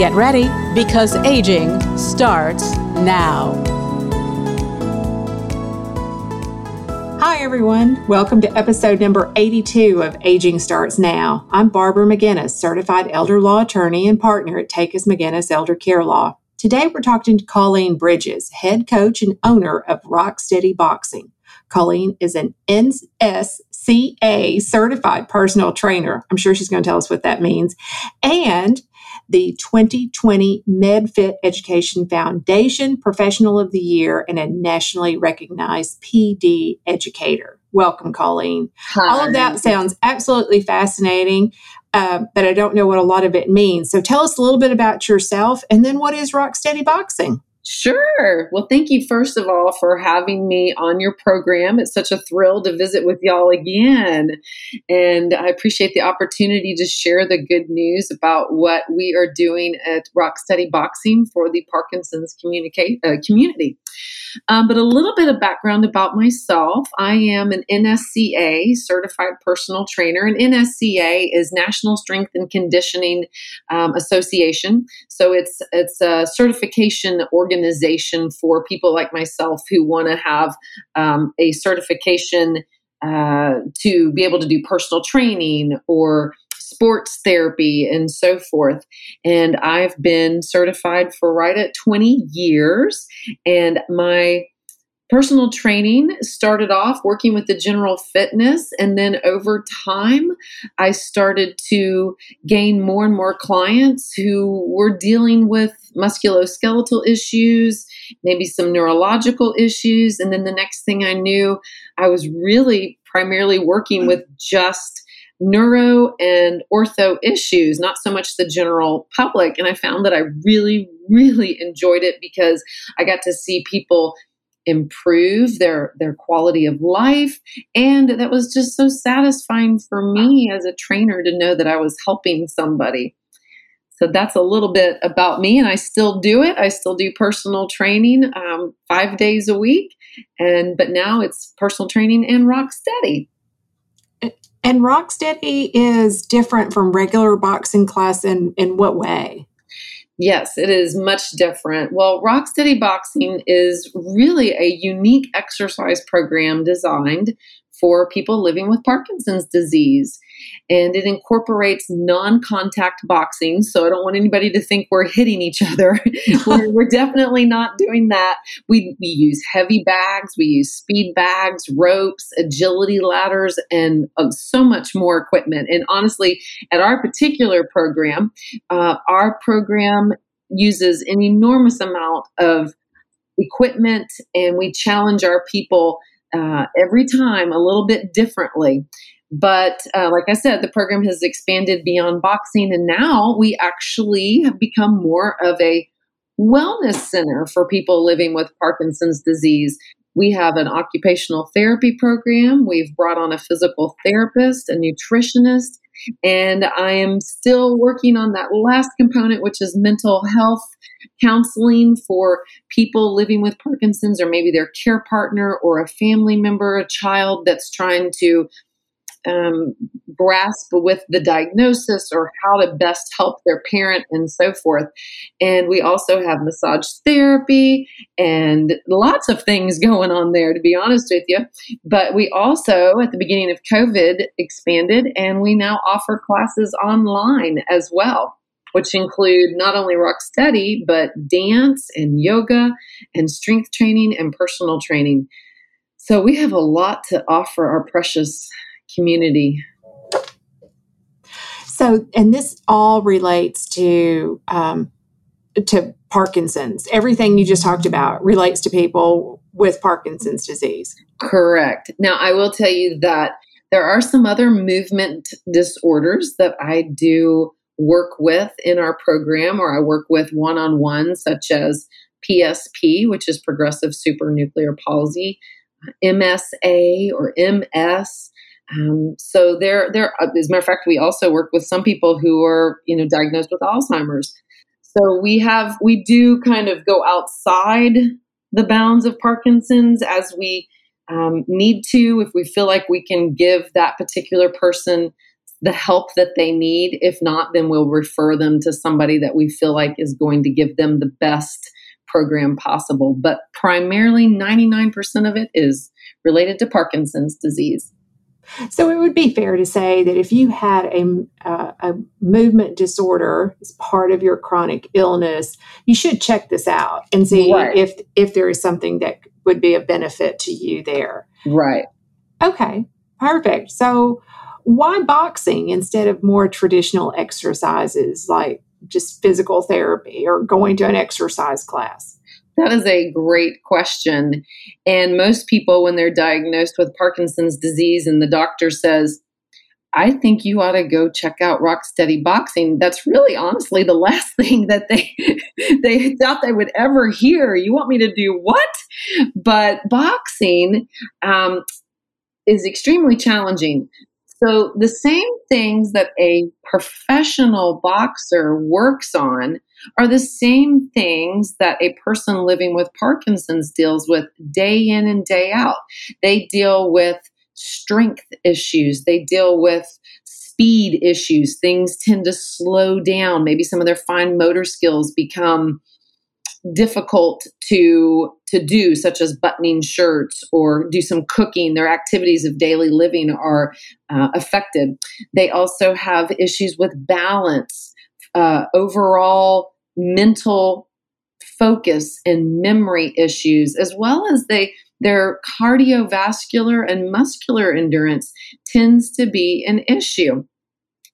Get ready because aging starts now. Hi, everyone. Welcome to episode number 82 of Aging Starts Now. I'm Barbara McGinnis, certified elder law attorney and partner at Takacs McGinnis Elder Care Law. Today, we're talking to Colleen Bridges, head coach and owner of Rocksteady Boxing. Colleen is an NSCA certified personal trainer. I'm sure she's going to tell us what that means. And the 2020 MedFit Education Foundation Professional of the Year and a nationally recognized PD educator. Welcome, Colleen. Hi. All of that sounds absolutely fascinating, uh, but I don't know what a lot of it means. So tell us a little bit about yourself and then what is Rocksteady Boxing? Sure. Well, thank you, first of all, for having me on your program. It's such a thrill to visit with y'all again. And I appreciate the opportunity to share the good news about what we are doing at Rocksteady Boxing for the Parkinson's communicate, uh, community. Um, but a little bit of background about myself I am an NSCA certified personal trainer, and NSCA is National Strength and Conditioning um, Association. So it's, it's a certification organization organization for people like myself who want to have um, a certification uh, to be able to do personal training or sports therapy and so forth. And I've been certified for right at 20 years. And my personal training started off working with the general fitness and then over time i started to gain more and more clients who were dealing with musculoskeletal issues maybe some neurological issues and then the next thing i knew i was really primarily working with just neuro and ortho issues, not so much the general public. And I found that I really, really enjoyed it because I got to see people improve their their quality of life and that was just so satisfying for me as a trainer to know that I was helping somebody. So that's a little bit about me, and I still do it. I still do personal training um, five days a week, and but now it's personal training and rock steady. And rock steady is different from regular boxing class in in what way? Yes, it is much different. Well, Rocksteady Boxing is really a unique exercise program designed for people living with Parkinson's disease. And it incorporates non contact boxing. So I don't want anybody to think we're hitting each other. we're, we're, definitely not doing that. We, we use heavy bags, we use speed bags, ropes, agility ladders, and uh, so much more equipment. And honestly, at our particular program, uh, our program uses an enormous amount of equipment and we challenge our people uh, every time a little bit differently. But uh, like I said, the program has expanded beyond boxing, and now we actually have become more of a wellness center for people living with Parkinson's disease. We have an occupational therapy program. We've brought on a physical therapist, a nutritionist, and I am still working on that last component, which is mental health counseling for people living with Parkinson's or maybe their care partner or a family member, a child that's trying to um, grasp with the diagnosis or how to best help their parent and so forth. And we also have massage therapy and lots of things going on there, to be honest with you. But we also, at the beginning of COVID, expanded and we now offer classes online as well. Which include not only rock steady, but dance and yoga and strength training and personal training. So we have a lot to offer our precious community. So, and this all relates to um, to Parkinson's. Everything you just talked about relates to people with Parkinson's disease. Correct. Now, I will tell you that there are some other movement disorders that I do work with in our program or I work with one on one, such as PSP, which is progressive supranuclear palsy, MSA or MS. Um, so there, there. As a matter of fact, we also work with some people who are, you know, diagnosed with Alzheimer's. So we have, we do kind of go outside the bounds of Parkinson's as we um, need to, if we feel like we can give that particular person the help that they need. If not, then we'll refer them to somebody that we feel like is going to give them the best program possible. But primarily, 99% of it is related to Parkinson's disease. So it would be fair to say that if you had a, uh, a movement disorder as part of your chronic illness, you should check this out and see right. if if there is something that would be a benefit to you there. Right. Okay. Perfect. So why boxing instead of more traditional exercises like just physical therapy or going to an exercise class? That is a great question. And most people, when they're diagnosed with Parkinson's disease and the doctor says, I think you ought to go check out Rocksteady Boxing. That's really honestly the last thing that they they thought they would ever hear. You want me to do what? But boxing um, is extremely challenging. So the same things that a professional boxer works on are the same things that a person living with Parkinson's deals with day in and day out. They deal with strength issues, they deal with speed issues. Things tend to slow down. Maybe some of their fine motor skills become difficult to to do such as buttoning shirts or do some cooking. Their activities of daily living are uh, affected. They also have issues with balance uh, overall mental focus and memory issues as well as they their cardiovascular and muscular endurance tends to be an issue.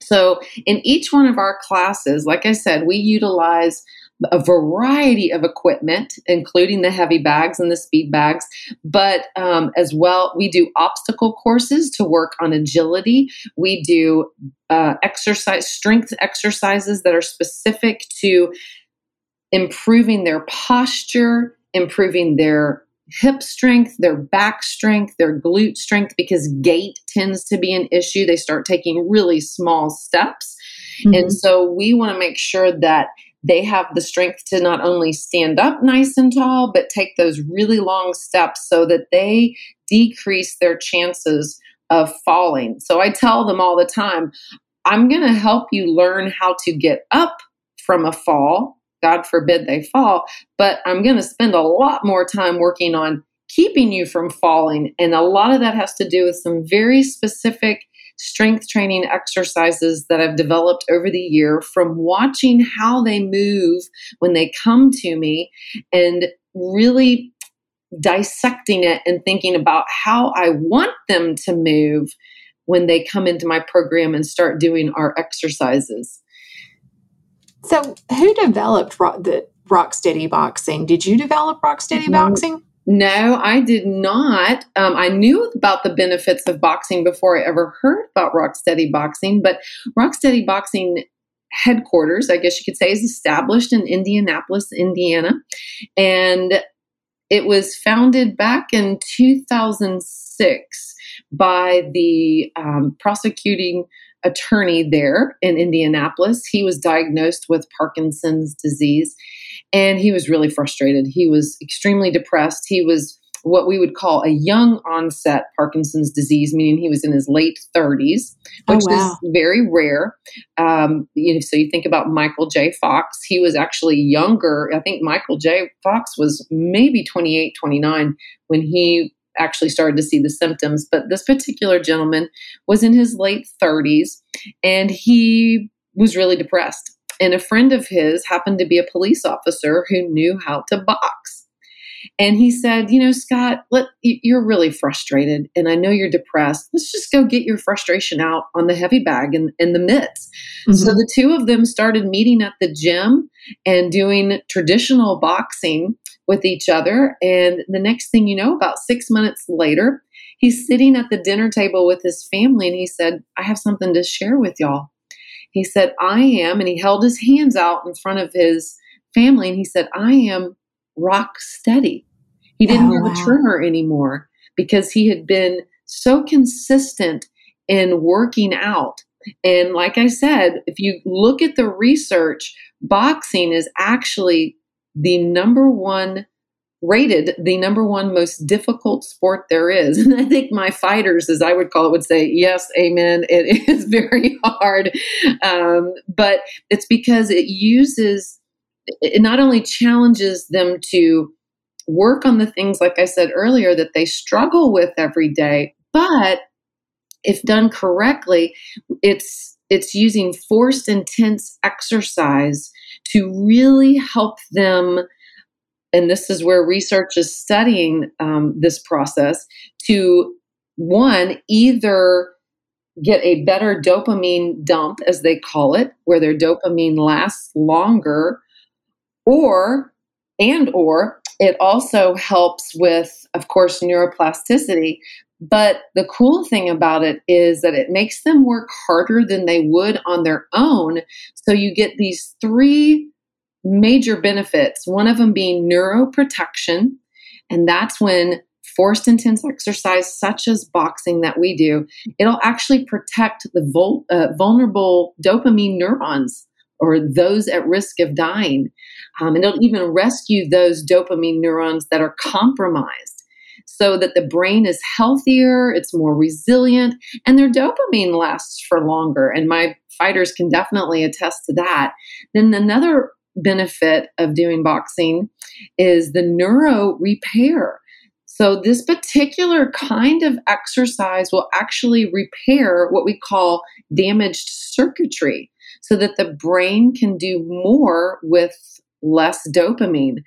So in each one of our classes like i said we utilize a variety of equipment, including the heavy bags and the speed bags. But um, as well, we do obstacle courses to work on agility. We do uh, exercise, strength exercises that are specific to improving their posture, improving their hip strength, their back strength, their glute strength, because gait tends to be an issue. They start taking really small steps. Mm-hmm. And so we want to make sure that they have the strength to not only stand up nice and tall, but take those really long steps so that they decrease their chances of falling. So I tell them all the time, I'm going to help you learn how to get up from a fall. God forbid they fall, but I'm going to spend a lot more time working on keeping you from falling. And a lot of that has to do with some very specific strength training exercises that I've developed over the year from watching how they move when they come to me and really dissecting it and thinking about how I want them to move when they come into my program and start doing our exercises. So, who developed rock, the Rocksteady Boxing? Did you develop Rocksteady mm-hmm. Boxing? No, I did not. Um, I knew about the benefits of boxing before I ever heard about Rocksteady Boxing, but Rocksteady Boxing headquarters, I guess you could say, is established in Indianapolis, Indiana. And it was founded back in 2006 by the um, prosecuting attorney there in Indianapolis. He was diagnosed with Parkinson's disease and he was really frustrated. He was extremely depressed. He was what we would call a young onset Parkinson's disease, meaning he was in his late 30s, which oh, wow. is very rare. Um, you know, so you think about Michael J. Fox, he was actually younger. I think Michael J. Fox was maybe 28, 29 when he actually started to see the symptoms. But this particular gentleman was in his late 30s and he was really depressed. And a friend of his happened to be a police officer who knew how to box. And he said, You know, Scott, let, you're really frustrated and I know you're depressed. Let's just go get your frustration out on the heavy bag and, and the mitts. Mm-hmm. So the two of them started meeting at the gym and doing traditional boxing with each other. And the next thing you know, about six minutes later, he's sitting at the dinner table with his family and he said, I have something to share with y'all He said, I am, and he held his hands out in front of his family and he said, I am rock steady. He oh, didn't oh, have a tremor anymore because he had been so consistent in working out. And like I said, if you look at the research, boxing is actually the number one rated the number one most difficult sport there is. And I think my fighters, as I would call it, would say, yes, amen. It is very hard. Um, but it's because it uses, it not only challenges them to work on the things, like I said earlier, that they struggle with every day, but if done correctly, it's it's using forced intense exercise to really help them and this is where research is studying um, this process to one either get a better dopamine dump as they call it where their dopamine lasts longer or and or it also helps with of course neuroplasticity. But the cool thing about it is that it makes them work harder than they would on their own. So you get these three major benefits, one of them being neuroprotection. And that's when forced intense exercise, such as boxing that we do, it'll actually protect the vul- uh, vulnerable dopamine neurons or those at risk of dying. Um, and it'll even rescue those dopamine neurons that are compromised so that the brain is healthier, it's more resilient, and their dopamine lasts for longer. And my fighters can definitely attest to that. Then another benefit of doing boxing is the neuro repair. So, this particular kind of exercise will actually repair what we call damaged circuitry so that the brain can do more with less dopamine.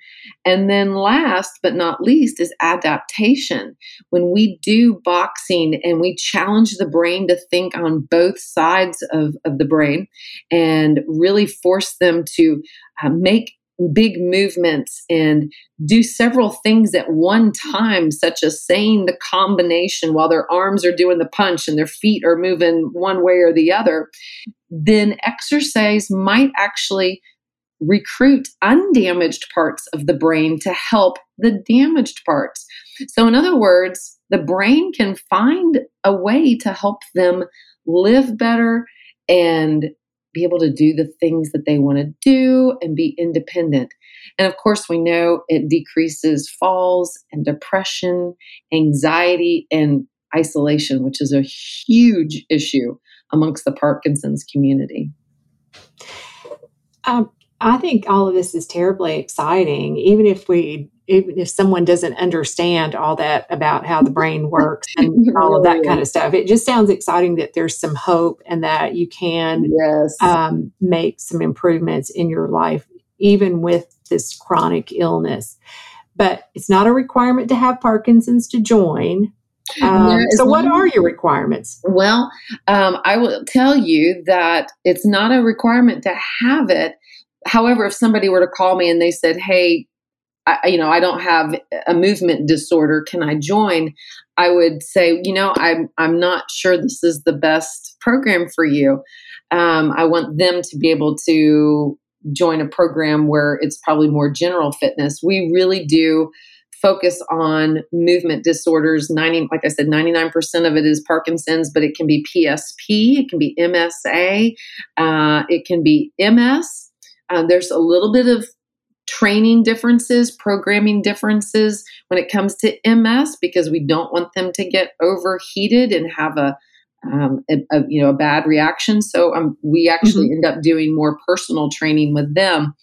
And then, last but not least, is adaptation. When we do boxing and we challenge the brain to think on both sides of, of the brain and really force them to uh, make big movements and do several things at one time, such as saying the combination while their arms are doing the punch and their feet are moving one way or the other, then exercise might actually recruit undamaged parts of the brain to help the damaged parts. So, in other words, the brain can find a way to help them live better and be able to do the things that they want to do and be independent. And of course, we know it decreases falls and depression, anxiety, and isolation, which is a huge issue amongst the Parkinson's community. Um, I think all of this is terribly exciting, even if we even if someone doesn't understand all that about how the brain works and all of that kind of stuff. It just sounds exciting that there's some hope and that you can yes. um, make some improvements in your life, even with this chronic illness. But it's not a requirement to have Parkinson's to join. Um, so, what are your requirements? Well, um, I will tell you that it's not a requirement to have it however, if somebody were to call me and they said, "Hey, I, you know, I don't have a movement disorder. Can I join?" I would say, you know, I'm I'm not sure this is the best program for you. Um, I want them to be able to join a program where it's probably more general fitness. We really do focus on movement disorders 90 like i said 99% of it is parkinson's but it can be psp it can be msa uh, it can be ms uh, there's a little bit of training differences, programming differences when it comes to MS because we don't want them to get overheated and have a, um, a, a you know a bad reaction. So um, we actually mm-hmm. end up doing more personal training with them.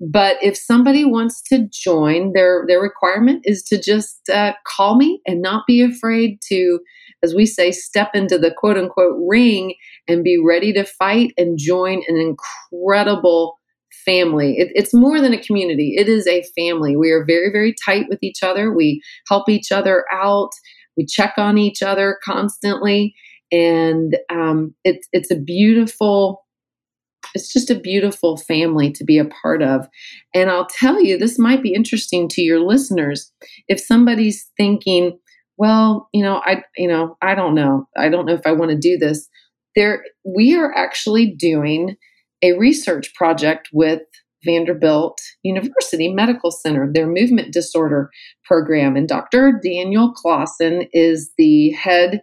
But if somebody wants to join, their their requirement is to just uh, call me and not be afraid to, as we say, step into the quote unquote ring and be ready to fight and join an incredible family. It, it's more than a community, it is a family. We are very, very tight with each other. We help each other out, we check on each other constantly. And um, it's, it's a beautiful, it's just a beautiful family to be a part of. And I'll tell you, this might be interesting to your listeners. If somebody's thinking, well, you know, I, you know, I don't know. I don't know if I want to do this. there we are actually doing a research project with Vanderbilt University Medical Center, their movement disorder program. And Dr. Daniel Claassen is the head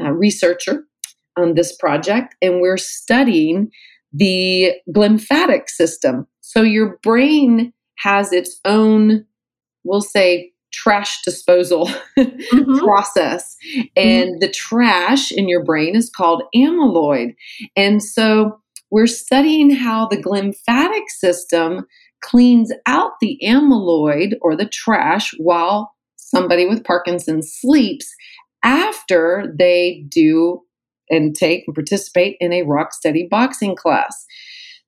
uh, researcher on this project, and we're studying the glymphatic system. So your brain has its own, we'll say, trash disposal mm-hmm. process. And mm-hmm. the trash in your brain is called amyloid. And so we're studying how the glymphatic system cleans out the amyloid or the trash while somebody with Parkinson's sleeps after they do and take and participate in a rock steady boxing class.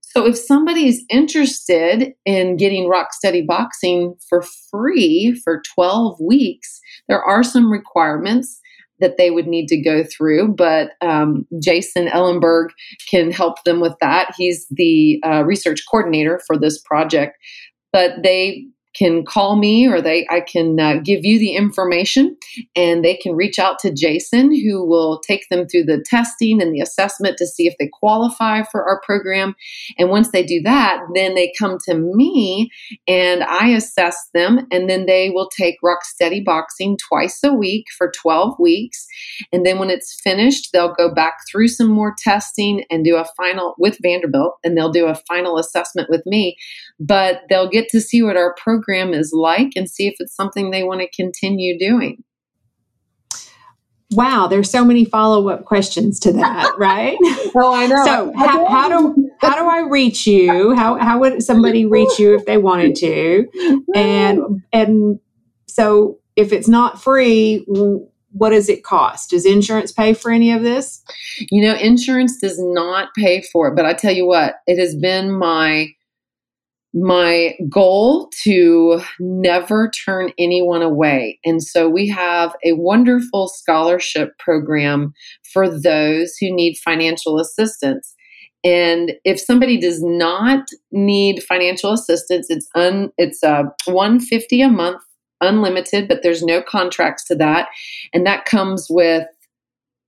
So if somebody is interested in getting rock steady boxing for free for 12 weeks, there are some requirements that they would need to go through. But um, Jason Ellenberg can help them with that. He's the uh, research coordinator for this project. But they can call me or they I can uh, give you the information and they can reach out to Jason who will take them through the testing and the assessment to see if they qualify for our program. And once they do that then they come to me and I assess them and then they will take rock steady boxing twice a week for 12 weeks. And then when it's finished they'll go back through some more testing and do a final with Vanderbilt and they'll do a final assessment with me but they'll get to see what our program is like and see if it's something they want to continue doing. Wow, there's so many follow up questions to that, right? oh, I know. So, how, how, do how do I reach you? How how would somebody reach you if they wanted to? And and so, if it's not free, what does it cost? Does insurance pay for any of this? You know, insurance does not pay for it, but I tell you what, it has been my my goal to never turn anyone away. And so we have a wonderful scholarship program for those who need financial assistance. And if somebody does not need financial assistance, it's un, it's uh, 150 a month unlimited, but there's no contracts to that. And that comes with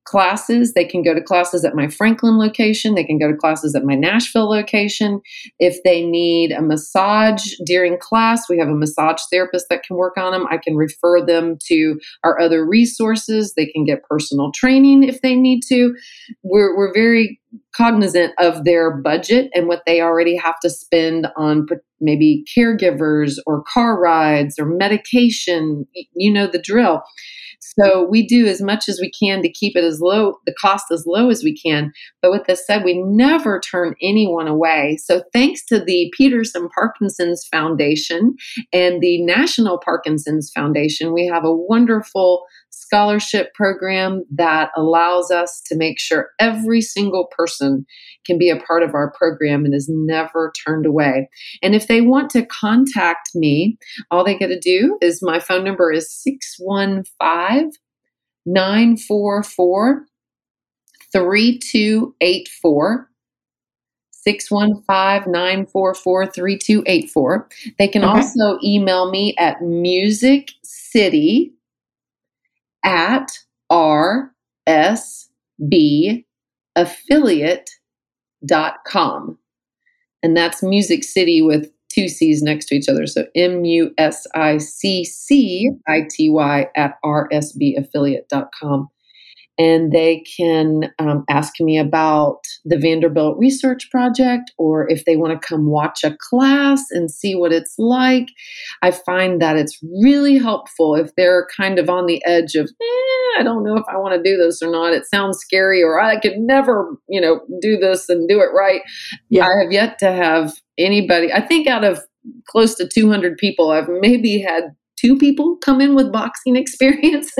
classes. They can go to classes at my Franklin location. They can go to classes at my Nashville location. If they need a massage during class, we have a massage therapist that can work on them. I can refer them to our other resources. They can get personal training if they need to. We're, we're very cognizant of their budget and what they already have to spend on maybe caregivers or car rides or medication. You know the drill. So we do as much as we can to keep it as low, the cost as low as we can. But with this said, we never turn anyone away. So thanks to the Peterson Parkinson's Foundation and the National Parkinson's Foundation, we have a wonderful scholarship program that allows us to make sure every single person can be a part of our program and is never turned away. And if they want to contact me, all they got to do is my phone number is 615 944 3284. 615-944-3284. They can okay. also email me at music city at rsbaffiliate.com. And that's Music City with two C's next to each other. So M U S I C C I T Y at rsbaffiliate.com and they can um, ask me about the Vanderbilt Research Project or if they want to come watch a class and see what it's like. I find that it's really helpful if they're kind of on the edge of, eh, I don't know if I want to do this or not. It sounds scary, or I could never, you know, do this and do it right. Yeah. I have yet to have anybody, I think out of close to 200 people, I've maybe had two people come in with boxing experience.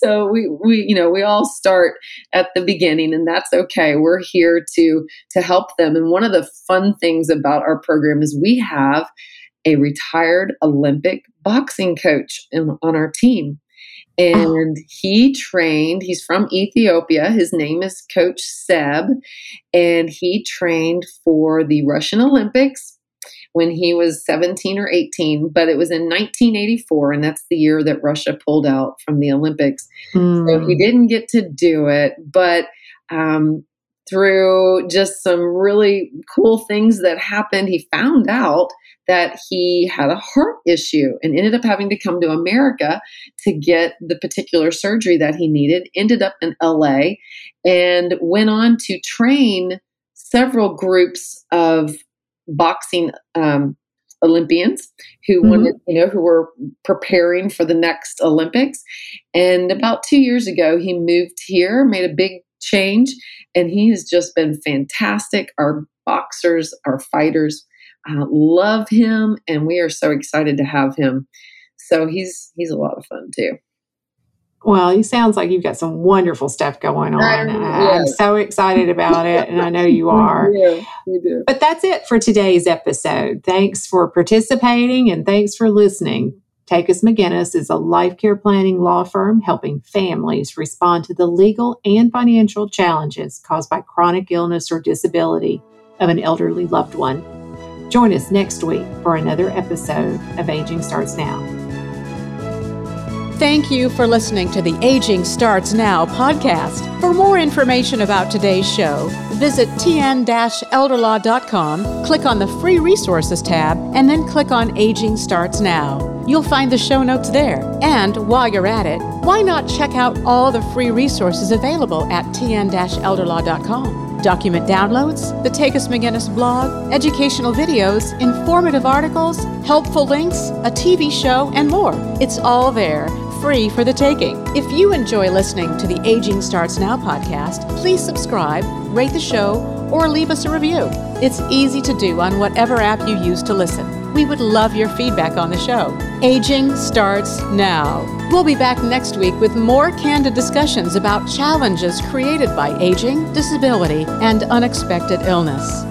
so we, we, you know, we all start at the beginning and that's okay. We're here to, to help them. And one of the fun things about our program is we have a retired Olympic boxing coach in, on our team. And he trained, he's from Ethiopia. His name is Coach Seb. And he trained for the Russian Olympics when he was 17 or 18, but it was in 1984, and that's the year that Russia pulled out from the Olympics. Mm. So he hmm. didn't get to do it, but um, through just some really cool things that happened, he found out that he had a heart issue and ended up having to come to America to get the particular surgery that he needed. Ended up in LA and went on to train several groups of boxing um, Olympians who mm-hmm. wanted, you know, who were preparing for the next Olympics. And about two years ago, he moved here, made a big change, and he has just been fantastic. Our boxers, our fighters uh, love him, and we are so excited to have him. So he's he's a lot of fun too. Well, he sounds like you've got some wonderful stuff going on. I'm so excited about it, and I know you are. we do. We do. But that's it for today's episode. Thanks for participating and thanks for listening. Takacs McGinnis is a life care planning law firm helping families respond to the legal and financial challenges caused by chronic illness or disability of an elderly loved one. Join us next week for another episode of Aging Starts Now. Thank you for listening to the Aging Starts Now podcast. For more information about today's show, visit tn-elderlaw.com, click on the free resources tab, and then click on Aging Starts Now. You'll find the show notes there. And while you're at it, why not check out all the free resources available at tn-elderlaw.com? document downloads, the Takacs McGinnis blog, educational videos, informative articles, helpful links, a TV show, and more. It's all there free for the taking. If you enjoy listening to the Aging Starts Now podcast, please subscribe, rate the show, or leave us a review. It's easy to do on whatever app you use to listen. We would love your feedback on the show. Aging starts now. We'll be back next week with more candid discussions about challenges created by aging, disability, and unexpected illness.